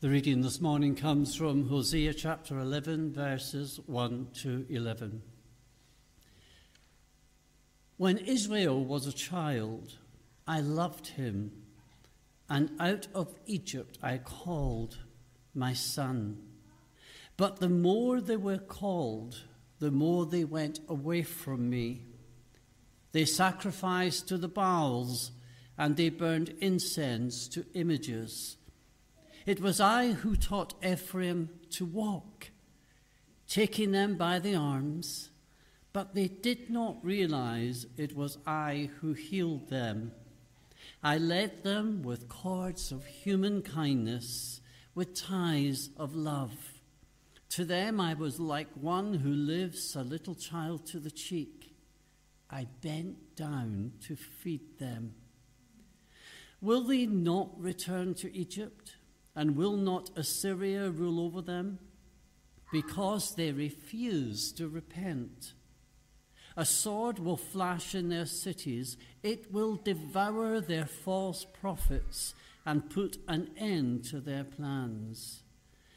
The reading this morning comes from Hosea chapter 11, verses 1 to 11. When Israel was a child, I loved him, and out of Egypt I called my son. But the more they were called, the more they went away from me. They sacrificed to the Baals, and they burned incense to images. It was I who taught Ephraim to walk, taking them by the arms, but they did not realize it was I who healed them. I led them with cords of human kindness, with ties of love. To them I was like one who lifts a little child to the cheek. I bent down to feed them. Will they not return to Egypt? And will not Assyria rule over them? Because they refuse to repent. A sword will flash in their cities, it will devour their false prophets and put an end to their plans.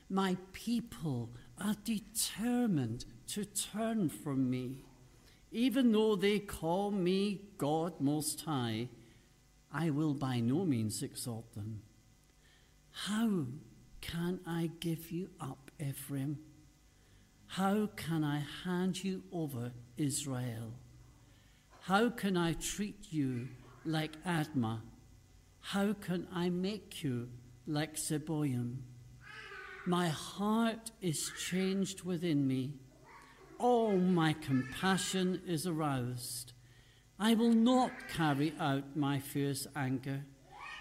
My people are determined to turn from me. Even though they call me God Most High, I will by no means exalt them. How can I give you up, Ephraim? How can I hand you over, Israel? How can I treat you like Admah? How can I make you like Zeboim? My heart is changed within me. All my compassion is aroused. I will not carry out my fierce anger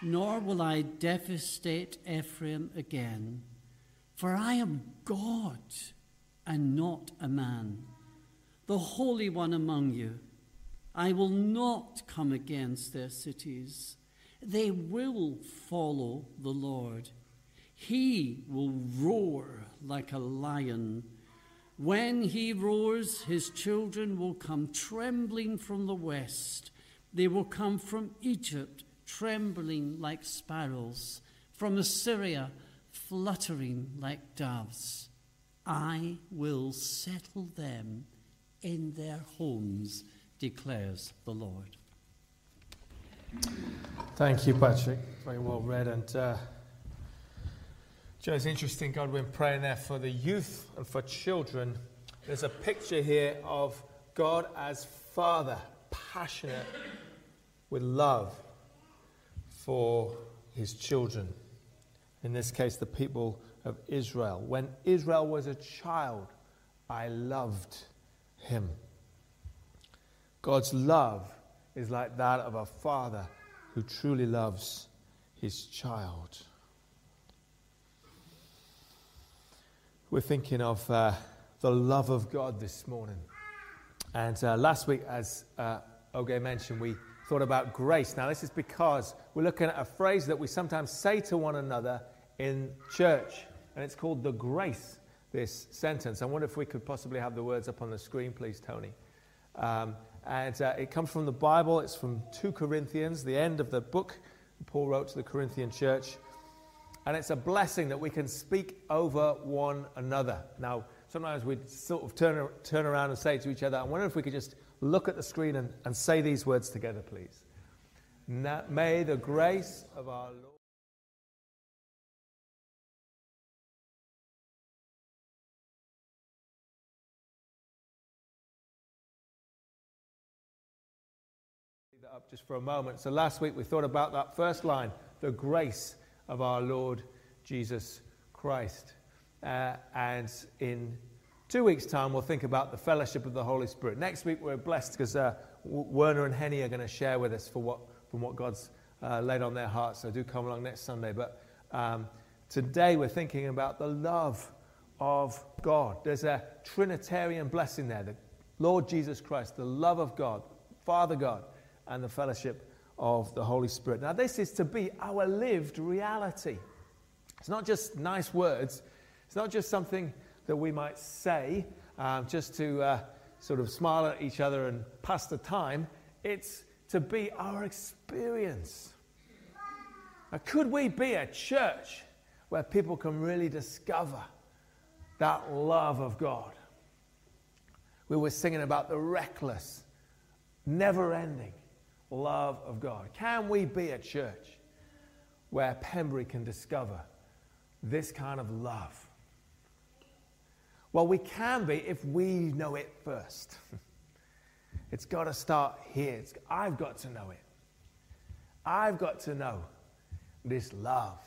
nor will I devastate Ephraim again. For I am God and not a man, the Holy One among you. I will not come against their cities. They will follow the Lord. He will roar like a lion. When he roars, his children will come trembling from the west. They will come from Egypt trembling like sparrows, from Assyria, fluttering like doves. I will settle them in their homes, declares the Lord. Thank you, Patrick. Very well read. And uh, Joe, it's interesting, God, we're praying there for the youth and for children. There's a picture here of God as Father, passionate with love for his children, in this case, the people of Israel. When Israel was a child, I loved him. God's love is like that of a father who truly loves his child. We're thinking of uh, the love of God this morning. And uh, last week, as uh, Oge mentioned, we thought about grace. Now, this is because we're looking at a phrase that we sometimes say to one another in church, and it's called the grace, this sentence. I wonder if we could possibly have the words up on the screen, please, Tony. Um, and uh, it comes from the Bible, it's from 2 Corinthians, the end of the book Paul wrote to the Corinthian church. And it's a blessing that we can speak over one another. Now, sometimes we sort of turn, turn around and say to each other, I wonder if we could just look at the screen and, and say these words together, please. may the grace of our Lord. up just for a moment. So last week we thought about that first line, the grace of our Lord Jesus Christ. Uh, and in two weeks' time, we'll think about the fellowship of the Holy Spirit. Next week, we're blessed because uh, Werner and Henny are going to share with us for what, from what God's uh, laid on their hearts. So do come along next Sunday. But um, today, we're thinking about the love of God. There's a Trinitarian blessing there the Lord Jesus Christ, the love of God, Father God, and the fellowship of the Holy Spirit. Now, this is to be our lived reality. It's not just nice words, it's not just something that we might say um, just to uh, sort of smile at each other and pass the time. It's to be our experience. Now, could we be a church where people can really discover that love of God. We were singing about the reckless, never ending love of God. Can we be a church where Pembury can discover this kind of love? Well, we can be if we know it first. it's got to start here. It's, I've got to know it. I've got to know this love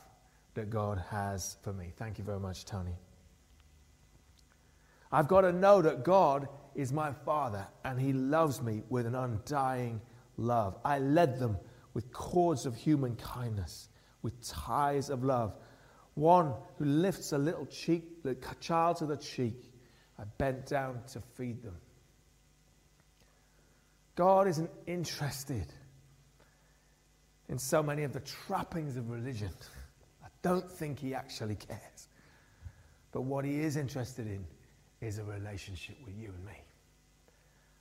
that God has for me. Thank you very much, Tony. I've got to know that God is my Father and He loves me with an undying love. I led them with cords of human kindness, with ties of love. One who lifts a little cheek, the child to the cheek. I bent down to feed them. God isn't interested in so many of the trappings of religion. I don't think He actually cares. But what He is interested in is a relationship with you and me.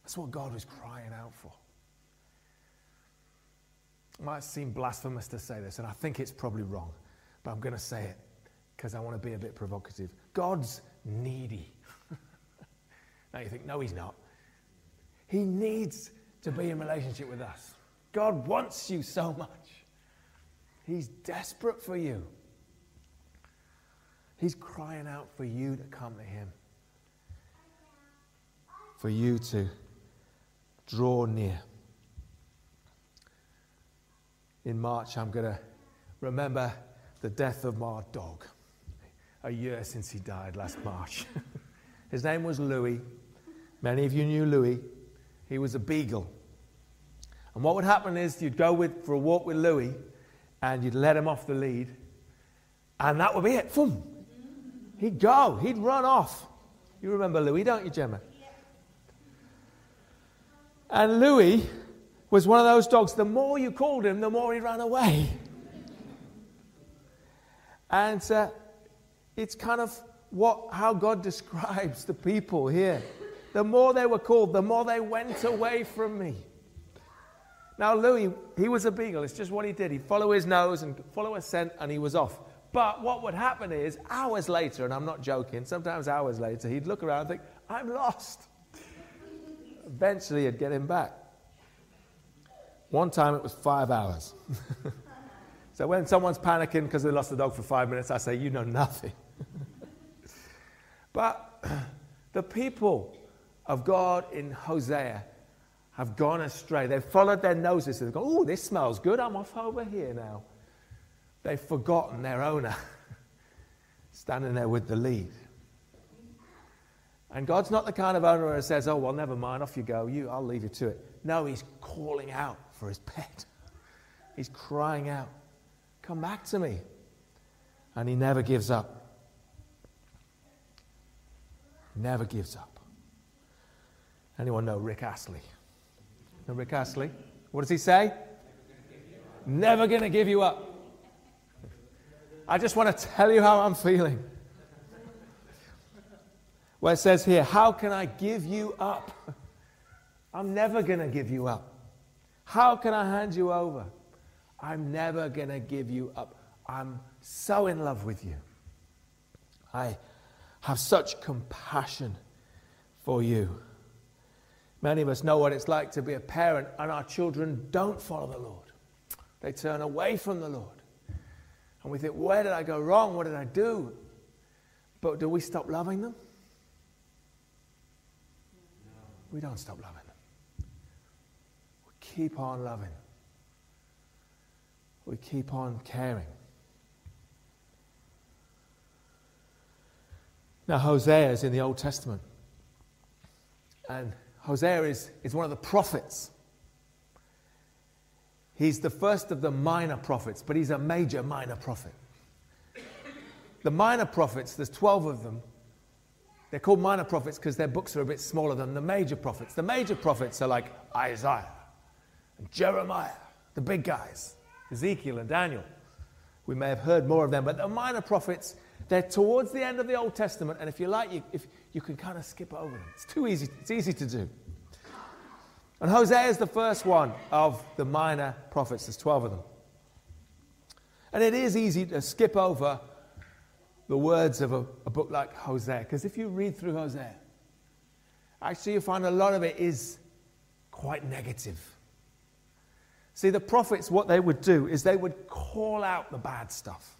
That's what God was crying out for. It might seem blasphemous to say this, and I think it's probably wrong, but I'm going to say it because I want to be a bit provocative. God's needy. now you think, no, he's not. He needs to be in relationship with us. God wants you so much. He's desperate for you. He's crying out for you to come to Him for you to draw near. In March, I'm going to remember the death of my dog. A year since he died last March. His name was Louis. Many of you knew Louis. He was a beagle. And what would happen is you'd go with, for a walk with Louis and you'd let him off the lead, and that would be it. Boom. He'd go, he'd run off. You remember Louis, don't you, Gemma? And Louis was one of those dogs, the more you called him, the more he ran away. And uh, it's kind of what, how God describes the people here. The more they were called, the more they went away from me. Now, Louis, he was a beagle. It's just what he did. He'd follow his nose and follow a scent, and he was off. But what would happen is, hours later, and I'm not joking, sometimes hours later, he'd look around and think, I'm lost eventually he'd get him back. One time it was five hours. so when someone's panicking because they lost the dog for five minutes, I say, You know nothing. but the people of God in Hosea have gone astray. They've followed their noses. They've gone, Oh, this smells good. I'm off over here now. They've forgotten their owner standing there with the lead. And God's not the kind of owner who says, oh, well, never mind, off you go. You, I'll leave you to it. No, he's calling out for his pet. He's crying out, come back to me. And he never gives up. Never gives up. Anyone know Rick Astley? Know Rick Astley? What does he say? Never going to give you up. I just want to tell you how I'm feeling where it says here, How can I give you up? I'm never going to give you up. How can I hand you over? I'm never going to give you up. I'm so in love with you. I have such compassion for you. Many of us know what it's like to be a parent, and our children don't follow the Lord. They turn away from the Lord. And we think, where did I go wrong? What did I do? But do we stop loving them? No. we don't stop loving them. We keep on loving. We keep on caring. Now, Hosea is in the Old Testament. And Hosea is, is one of the prophets. He's the first of the minor prophets, but he's a major minor prophet. The minor prophets, there's 12 of them, they're called minor prophets because their books are a bit smaller than the major prophets. The major prophets are like Isaiah and Jeremiah, the big guys, Ezekiel and Daniel. We may have heard more of them, but the minor prophets, they're towards the end of the Old Testament, and if you like, you, if, you can kind of skip over them. It's too easy, it's easy to do. And Hosea is the first one of the minor prophets, there's 12 of them. And it is easy to skip over the words of a, a book like Hosea. Because if you read through Hosea, actually you find a lot of it is quite negative. See, the prophets, what they would do is they would call out the bad stuff.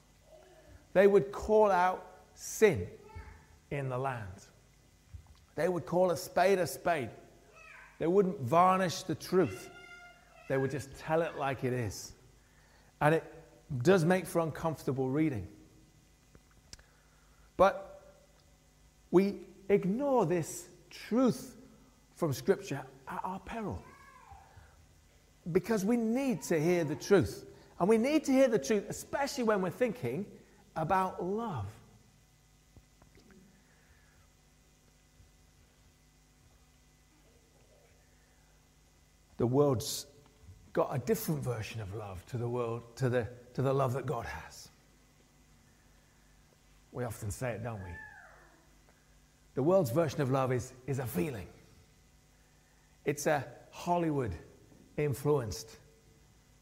They would call out sin in the land. They would call a spade a spade. They wouldn't varnish the truth. They would just tell it like it is. And it does make for uncomfortable reading. But we ignore this truth from Scripture at our peril. Because we need to hear the truth. And we need to hear the truth, especially when we're thinking about love. The world's got a different version of love to the world, to the, to the love that God has. We often say it, don't we? The world's version of love is, is a feeling. It's a Hollywood influenced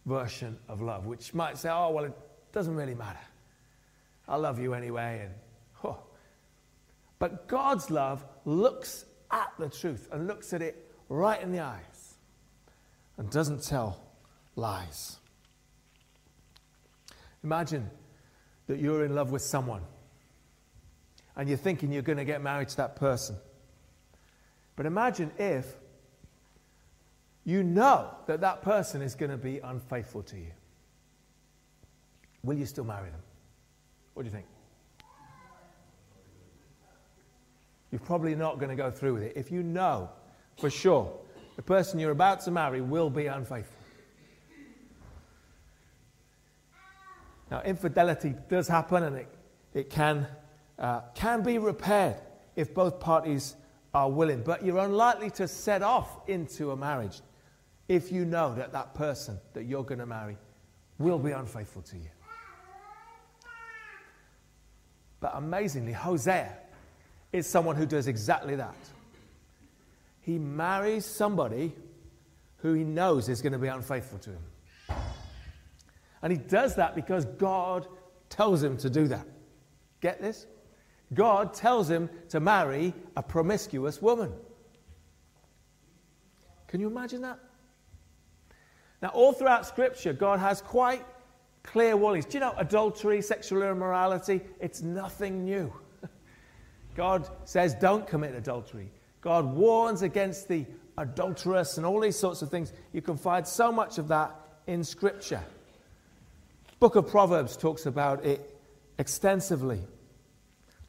version of love, which might say, oh, well, it doesn't really matter. I love you anyway. And, oh. But God's love looks at the truth and looks at it right in the eyes and doesn't tell lies. Imagine that you're in love with someone and you're thinking you're going to get married to that person. But imagine if you know that that person is going to be unfaithful to you. Will you still marry them? What do you think? You're probably not going to go through with it if you know for sure the person you're about to marry will be unfaithful. Now, infidelity does happen and it, it can uh, can be repaired if both parties are willing. But you're unlikely to set off into a marriage if you know that that person that you're going to marry will be unfaithful to you. But amazingly, Hosea is someone who does exactly that. He marries somebody who he knows is going to be unfaithful to him. And he does that because God tells him to do that. Get this? God tells him to marry a promiscuous woman. Can you imagine that? Now, all throughout Scripture, God has quite clear warnings. Do you know adultery, sexual immorality? It's nothing new. God says don't commit adultery. God warns against the adulterous and all these sorts of things. You can find so much of that in Scripture. Book of Proverbs talks about it extensively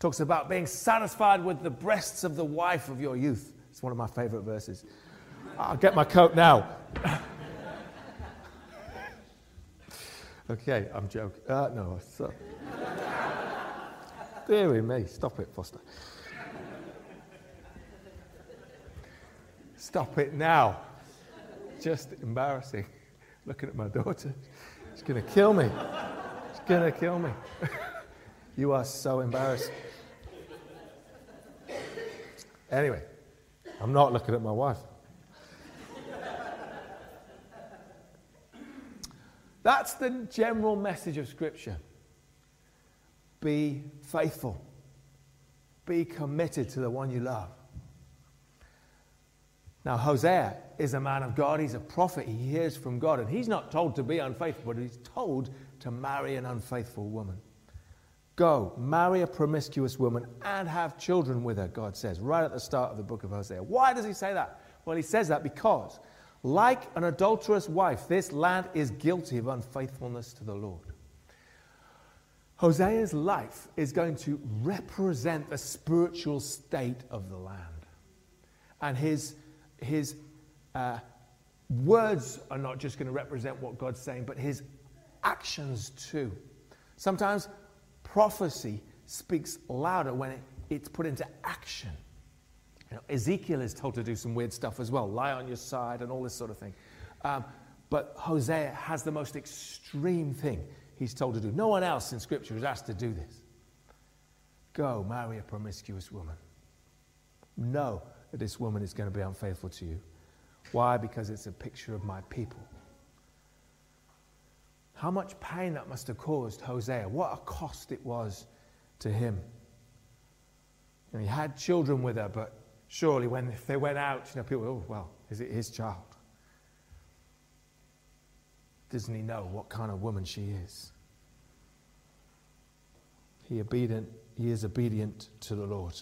talks about being satisfied with the breasts of the wife of your youth. It's one of my favorite verses. I'll get my coat now. okay, I'm joking. Uh, no, so. Deary me, stop it, Foster. Stop it now. Just embarrassing. Looking at my daughter. She's going to kill me. She's going to kill me. you are so embarrassing. Anyway, I'm not looking at my wife. That's the general message of Scripture. Be faithful. Be committed to the one you love. Now, Hosea is a man of God. He's a prophet. He hears from God. And he's not told to be unfaithful, but he's told to marry an unfaithful woman. Go, marry a promiscuous woman and have children with her, God says, right at the start of the book of Hosea. Why does he say that? Well, he says that because, like an adulterous wife, this land is guilty of unfaithfulness to the Lord. Hosea's life is going to represent the spiritual state of the land. And his, his uh, words are not just going to represent what God's saying, but his actions too. Sometimes prophecy speaks louder when it, it's put into action. You know, Ezekiel is told to do some weird stuff as well, lie on your side and all this sort of thing. Um, but Hosea has the most extreme thing he's told to do. No one else in Scripture is asked to do this. Go marry a promiscuous woman. Know that this woman is going to be unfaithful to you. Why? Because it's a picture of my people. How much pain that must have caused Hosea. What a cost it was to him. And he had children with her, but surely when if they went out, you know, people, oh, well, is it his child? Doesn't he know what kind of woman she is? He, obedient, he is obedient to the Lord.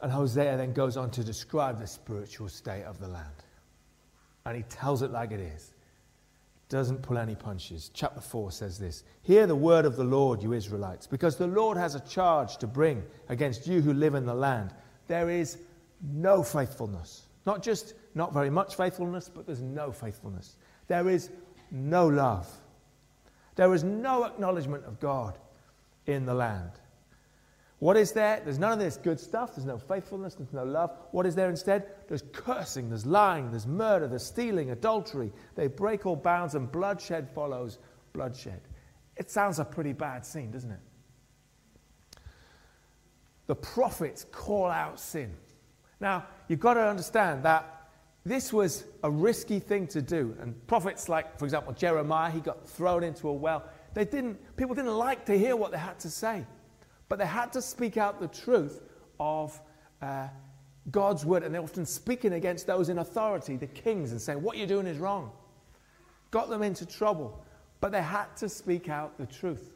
And Hosea then goes on to describe the spiritual state of the land. And he tells it like it is. Doesn't pull any punches. Chapter 4 says this Hear the word of the Lord, you Israelites, because the Lord has a charge to bring against you who live in the land. There is no faithfulness. Not just not very much faithfulness, but there's no faithfulness. There is no love. There is no acknowledgement of God in the land. What is there? There's none of this good stuff. There's no faithfulness. There's no love. What is there instead? There's cursing, there's lying, there's murder, there's stealing, adultery. They break all bounds, and bloodshed follows bloodshed. It sounds a pretty bad scene, doesn't it? The prophets call out sin. Now, you've got to understand that this was a risky thing to do. And prophets like, for example, Jeremiah, he got thrown into a well. They didn't, people didn't like to hear what they had to say. But they had to speak out the truth of uh, God's word, and they're often speaking against those in authority, the kings, and saying, What you're doing is wrong. Got them into trouble. But they had to speak out the truth.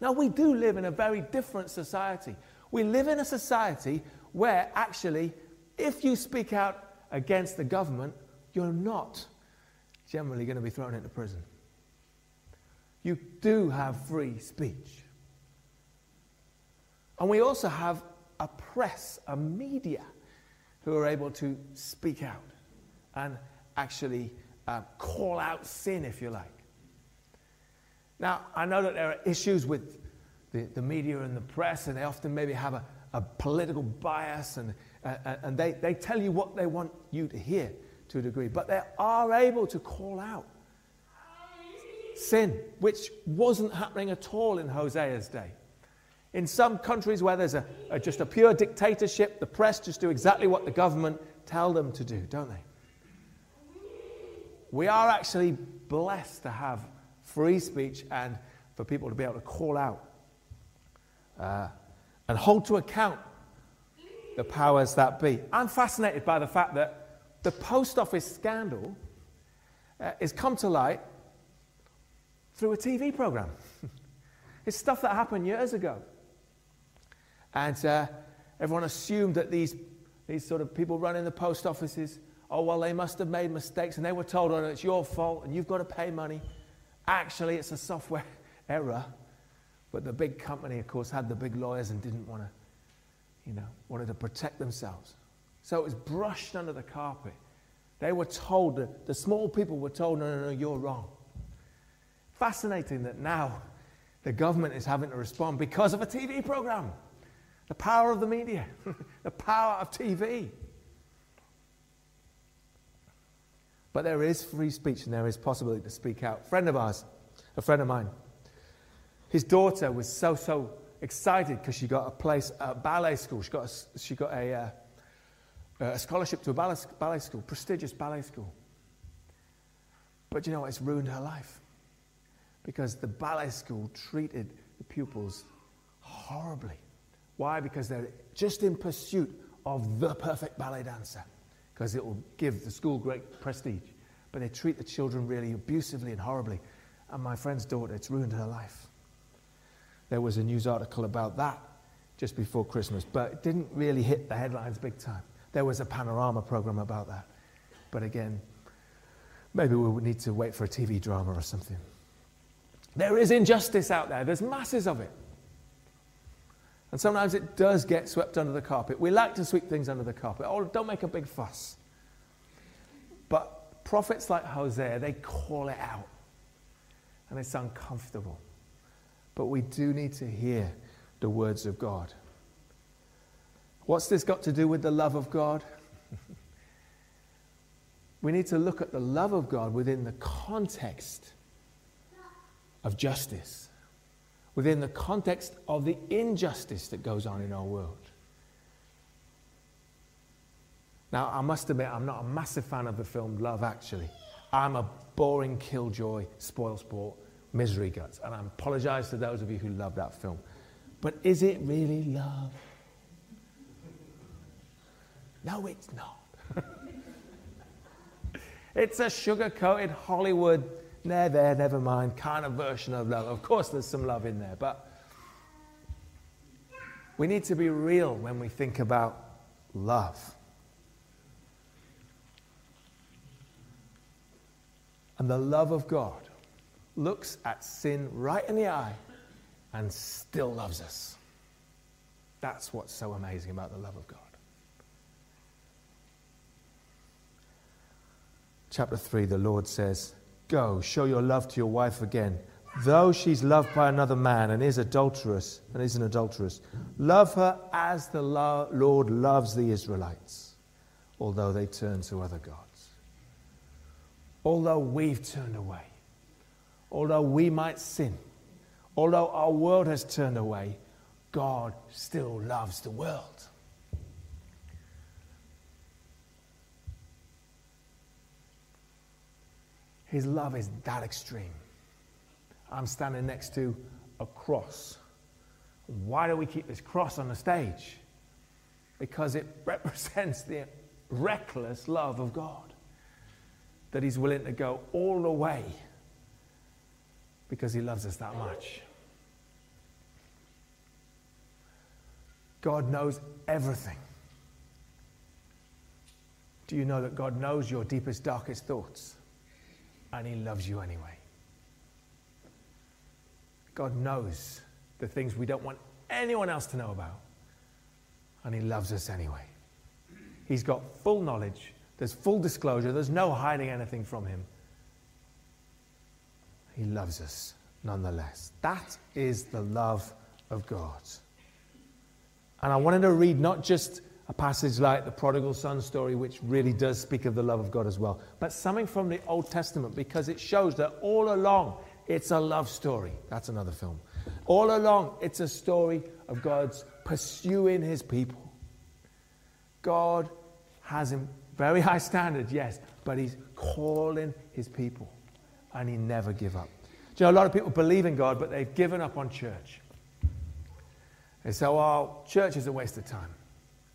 Now, we do live in a very different society. We live in a society where actually, if you speak out against the government, you're not generally going to be thrown into prison. You do have free speech. And we also have a press, a media, who are able to speak out and actually uh, call out sin, if you like. Now, I know that there are issues with the, the media and the press, and they often maybe have a, a political bias, and, uh, uh and they, they tell you what they want you to hear to a degree, but they are able to call out sin, which wasn't happening at all in Hosea's day. In some countries where there's a, a, just a pure dictatorship, the press just do exactly what the government tell them to do, don't they? We are actually blessed to have free speech and for people to be able to call out uh, and hold to account the powers that be. I'm fascinated by the fact that the post office scandal uh, has come to light through a TV program. it's stuff that happened years ago. And uh, everyone assumed that these, these sort of people running the post offices, oh, well, they must have made mistakes. And they were told, oh, it's your fault and you've got to pay money. Actually, it's a software error. But the big company, of course, had the big lawyers and didn't want to, you know, wanted to protect themselves. So it was brushed under the carpet. They were told, that the small people were told, no, no, no, you're wrong. Fascinating that now the government is having to respond because of a TV program. The power of the media, the power of TV. But there is free speech and there is possibility to speak out. A friend of ours, a friend of mine, his daughter was so, so excited because she got a place at ballet school. She got a, she got a, uh, a scholarship to a ballet, ballet school, prestigious ballet school. But you know what? It's ruined her life because the ballet school treated the pupils horribly. Why? Because they're just in pursuit of the perfect ballet dancer, because it will give the school great prestige. But they treat the children really abusively and horribly. And my friend's daughter, it's ruined her life. There was a news article about that just before Christmas, but it didn't really hit the headlines big time. There was a panorama program about that. But again, maybe we would need to wait for a TV drama or something. There is injustice out there, there's masses of it. And sometimes it does get swept under the carpet. We like to sweep things under the carpet. Oh, don't make a big fuss. But prophets like Hosea, they call it out. And it's uncomfortable. But we do need to hear the words of God. What's this got to do with the love of God? we need to look at the love of God within the context of justice within the context of the injustice that goes on in our world. Now, I must admit, I'm not a massive fan of the film Love, actually. I'm a boring killjoy, spoil sport Misery Guts. And I apologize to those of you who love that film. But is it really love? No, it's not. it's a sugar coated Hollywood, there, there, never mind, kind of version of love. Of course, there's some love in there, but we need to be real when we think about love. And the love of God looks at sin right in the eye and still loves us. That's what's so amazing about the love of God. Chapter 3, the Lord says, Go, show your love to your wife again. Though she's loved by another man and is adulterous and is an adulteress, love her as the Lord loves the Israelites, although they turn to other gods. Although we've turned away, although we might sin, although our world has turned away, God still loves the world. His love is that extreme. I'm standing next to a cross. Why do we keep this cross on the stage? Because it represents the reckless love of God. That He's willing to go all the way because He loves us that much. God knows everything. Do you know that God knows your deepest, darkest thoughts? And He loves you anyway. God knows the things we don't want anyone else to know about, and He loves us anyway. He's got full knowledge, there's full disclosure, there's no hiding anything from Him. He loves us nonetheless. That is the love of God. And I wanted to read not just a passage like the prodigal son story, which really does speak of the love of God as well, but something from the Old Testament because it shows that all along it's a love story. That's another film. All along it's a story of God's pursuing his people. God has a very high standards, yes, but he's calling his people and he never give up. Do you know, a lot of people believe in God, but they've given up on church. They say, well, church is a waste of time.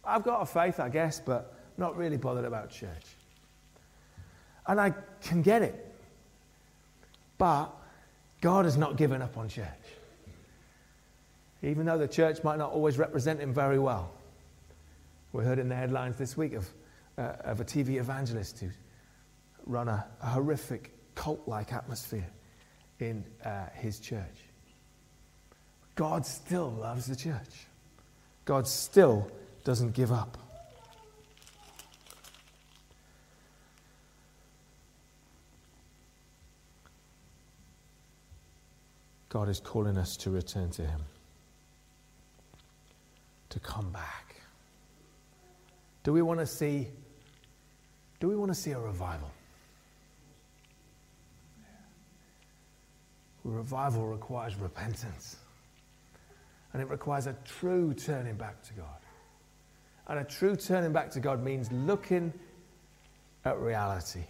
I've got a faith, I guess, but not really bothered about church. And I can get it. But God has not given up on church. Even though the church might not always represent him very well. We heard in the headlines this week of, uh, of a TV evangelist who run a, a horrific cult like atmosphere in uh, his church. God still loves the church. God still doesn't give up. God is calling us to return to Him, to come back. Do we want to see? Do we want to see a revival? Revival requires repentance, and it requires a true turning back to God. And a true turning back to God means looking at reality,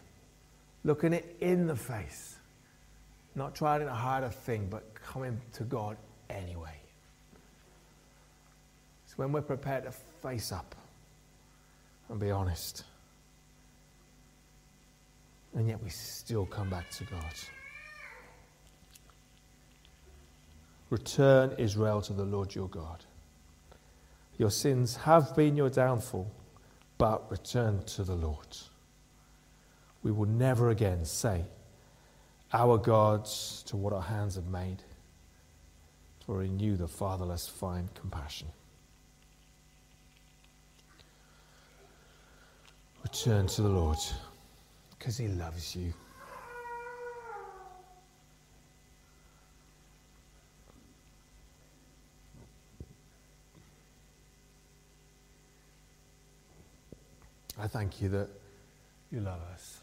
looking it in the face, not trying to hide a thing, but coming to God anyway. It's when we're prepared to face up and be honest. And yet we still come back to God. Return, Israel, to the Lord your God. Your sins have been your downfall, but return to the Lord. We will never again say, Our gods to what our hands have made, for in you the fatherless find compassion. Return to the Lord because he loves you. I thank you that you love us.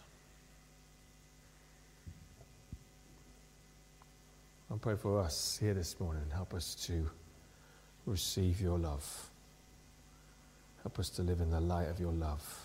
I pray for us here this morning. Help us to receive your love. Help us to live in the light of your love.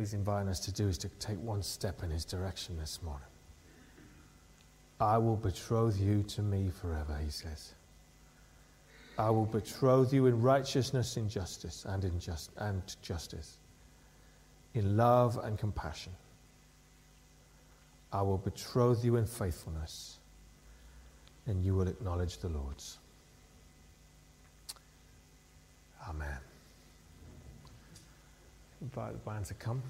He's inviting us to do is to take one step in his direction this morning. I will betroth you to me forever, he says. I will betroth you in righteousness, in justice, and in just and justice, in love and compassion. I will betroth you in faithfulness, and you will acknowledge the Lord's. Amen. Invite the band to come.